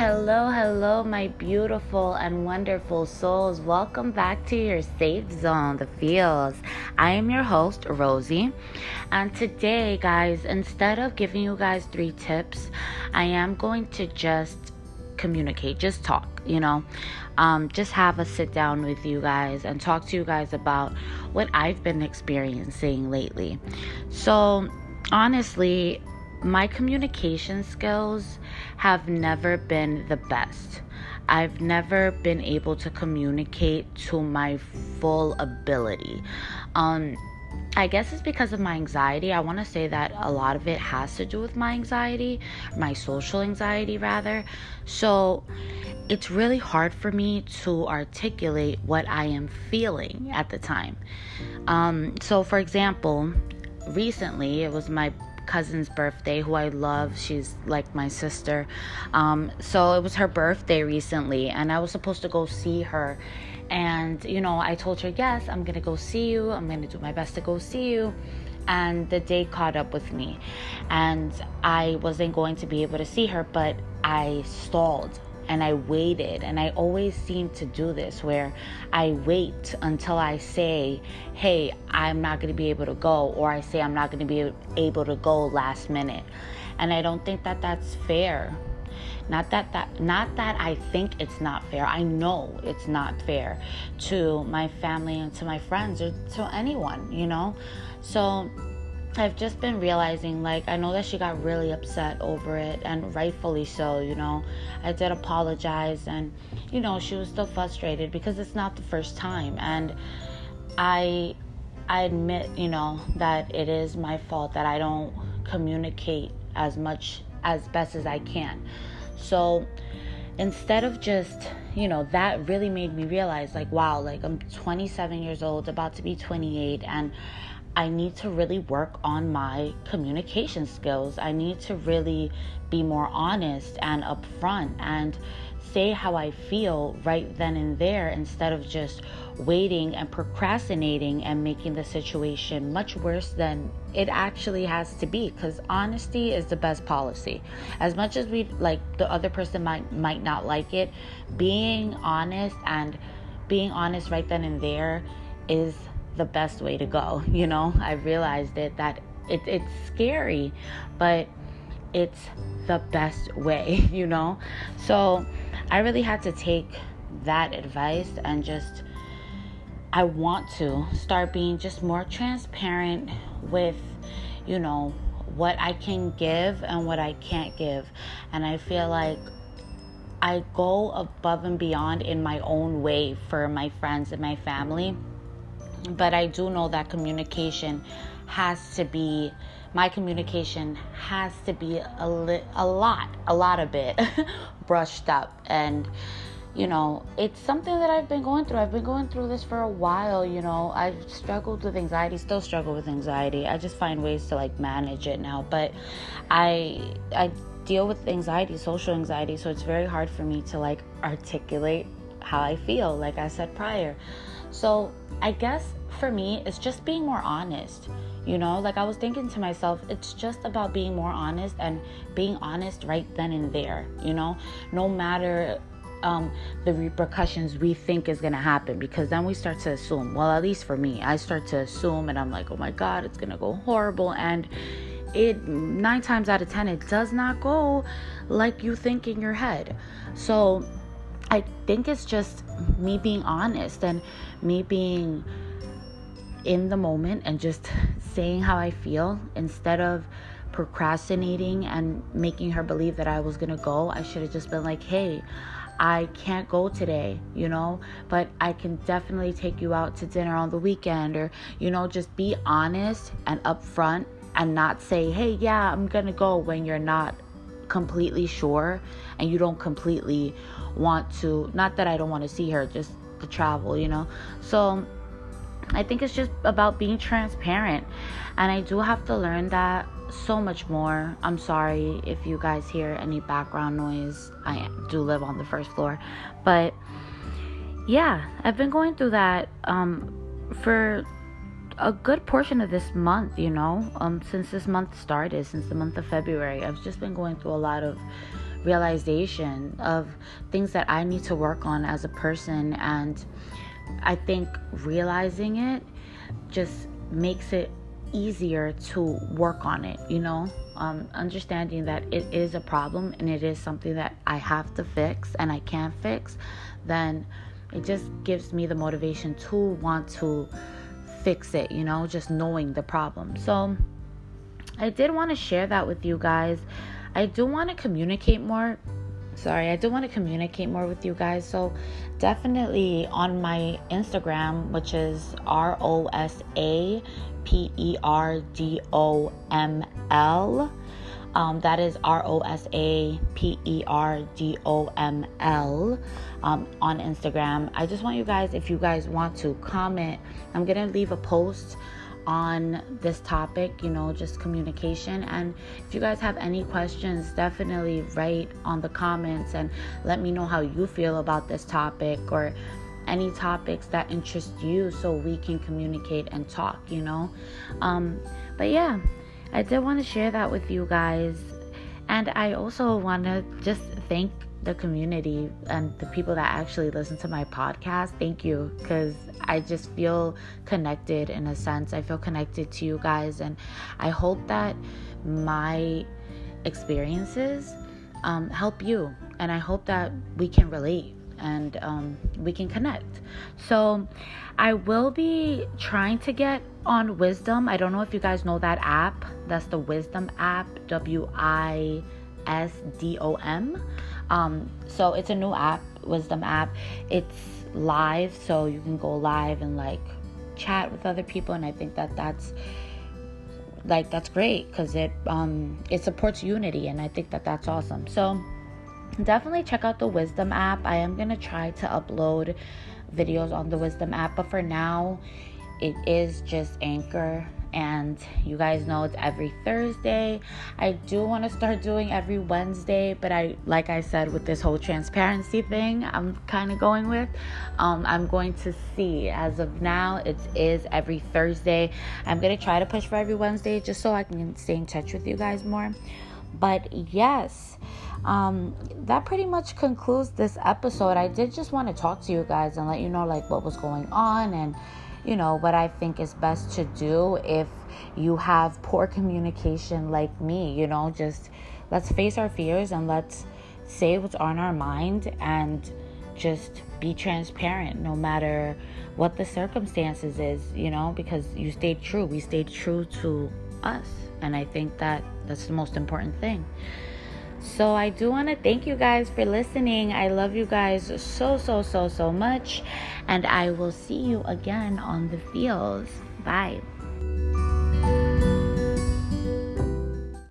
Hello, hello, my beautiful and wonderful souls. Welcome back to your safe zone, the feels. I am your host, Rosie. And today, guys, instead of giving you guys three tips, I am going to just communicate, just talk, you know, um, just have a sit down with you guys and talk to you guys about what I've been experiencing lately. So, honestly, my communication skills have never been the best. I've never been able to communicate to my full ability. Um, I guess it's because of my anxiety. I want to say that a lot of it has to do with my anxiety, my social anxiety, rather. So it's really hard for me to articulate what I am feeling at the time. Um, so, for example, recently it was my cousin's birthday, who I love. She's like my sister. Um, so it was her birthday recently, and I was supposed to go see her. And, you know, I told her, yes, I'm going to go see you. I'm going to do my best to go see you. And the day caught up with me. And I wasn't going to be able to see her, but I stalled and I waited. And I always seem to do this where I wait until I say, hey, I'm not going to be able to go, or I say I'm not going to be able to go last minute. And I don't think that that's fair. Not that that not that I think it's not fair. I know it's not fair to my family and to my friends or to anyone, you know? So I've just been realizing, like, I know that she got really upset over it, and rightfully so, you know. I did apologize, and, you know, she was still frustrated because it's not the first time. And I, I admit, you know, that it is my fault that I don't communicate as much as best as I can. So instead of just, you know, that really made me realize, like, wow, like, I'm 27 years old, about to be 28, and I need to really work on my communication skills. I need to really be more honest and upfront and say how I feel right then and there instead of just waiting and procrastinating and making the situation much worse than it actually has to be because honesty is the best policy as much as we like the other person might might not like it being honest and being honest right then and there is the best way to go. You know, I realized it that it, it's scary, but it's the best way, you know? So I really had to take that advice and just, I want to start being just more transparent with, you know, what I can give and what I can't give. And I feel like I go above and beyond in my own way for my friends and my family but I do know that communication has to be my communication has to be a, li- a lot a lot of it brushed up. And you know it's something that i've been going through. I've been going through this for a while you know. I've struggled with anxiety still struggle with anxiety. I just find ways to like manage it now. But i i deal with anxiety social anxiety so it's very hard for me to like articulate how i feel like i said prior. So I guess for me, it's just being more honest. You know, like I was thinking to myself, it's just about being more honest and being honest right then and there, you know, no matter um, the repercussions we think is going to happen because then we start to assume. Well, at least for me, I start to assume and I'm like, oh my God, it's going to go horrible. And it nine times out of ten, it does not go like you think in your head. So I think it's just me being honest and me being in the moment and just saying how I feel instead of procrastinating and making her believe that I was gonna go. I should have just been like, hey, I can't go today, you know, but I can definitely take you out to dinner on the weekend or, you know, just be honest and upfront and not say, hey, yeah, I'm gonna go when you're not completely sure and you don't completely want to not that I don't want to see her just to travel you know? So I think it's just about being transparent and I do have to learn that so much more. I'm sorry if you guys hear any background noise. I do live on the first floor but yeah I've been going through that um for a good portion of this month, you know, um, since this month started, since the month of February. I've just been going through a lot of realization of things that I need to work on as a person. And I think realizing it just makes it easier to work on it, you know? Um, understanding that it is a problem and it is something that I have to fix and I can fix, then it just gives me the motivation to want to fix it, you know, just knowing the problem. So I did want to share that with you guys. I do want to communicate more. Sorry, I do want to communicate more with you guys. So definitely on my Instagram, which is R O S A P E R D O M L. Um, that is R O S A P E R D O M L um, on Instagram. I just want you guys, if you guys want to comment, I'm gonna leave a post on this topic, you know, just communication. And if you guys have any questions, definitely write on the comments and let me know how you feel about this topic or any topics that interest you so we can communicate and talk, you know. Um, but yeah, I did want to share that with you guys. And I also want to just thank the community and the people that actually listen to my podcast. Thank you because I just feel connected in a sense. I feel connected to you guys, and I hope that my experiences um, help you, and I hope that we can relate and um, we can connect. So, I will be trying to get on Wisdom. I don't know if you guys know that app. That's the Wisdom app, W I S D O M. Um, so it's a new app, Wisdom app. It's live, so you can go live and like chat with other people, and I think that that's like that's great because it um it supports unity, and I think that that's awesome. So definitely check out the Wisdom app. I am gonna try to upload videos on the Wisdom app, but for now, it is just Anchor and you guys know it's every Thursday. I do want to start doing every Wednesday, but I like I said with this whole transparency thing, I'm kind of going with um, I'm going to see as of now it is every Thursday. I'm going to try to push for every Wednesday just so I can stay in touch with you guys more. But yes, um, that pretty much concludes this episode. I did just want to talk to you guys and let you know like what was going on and you know, what I think is best to do if you have poor communication like me, you know, just let's face our fears and let's say what's on our mind and just be transparent no matter what the circumstances is, you know, because you stayed true. We stayed true to us. And I think that that's the most important thing. So I do want to thank you guys for listening. I love you guys so, so, so, so much. And I will see you again on the fields. Bye.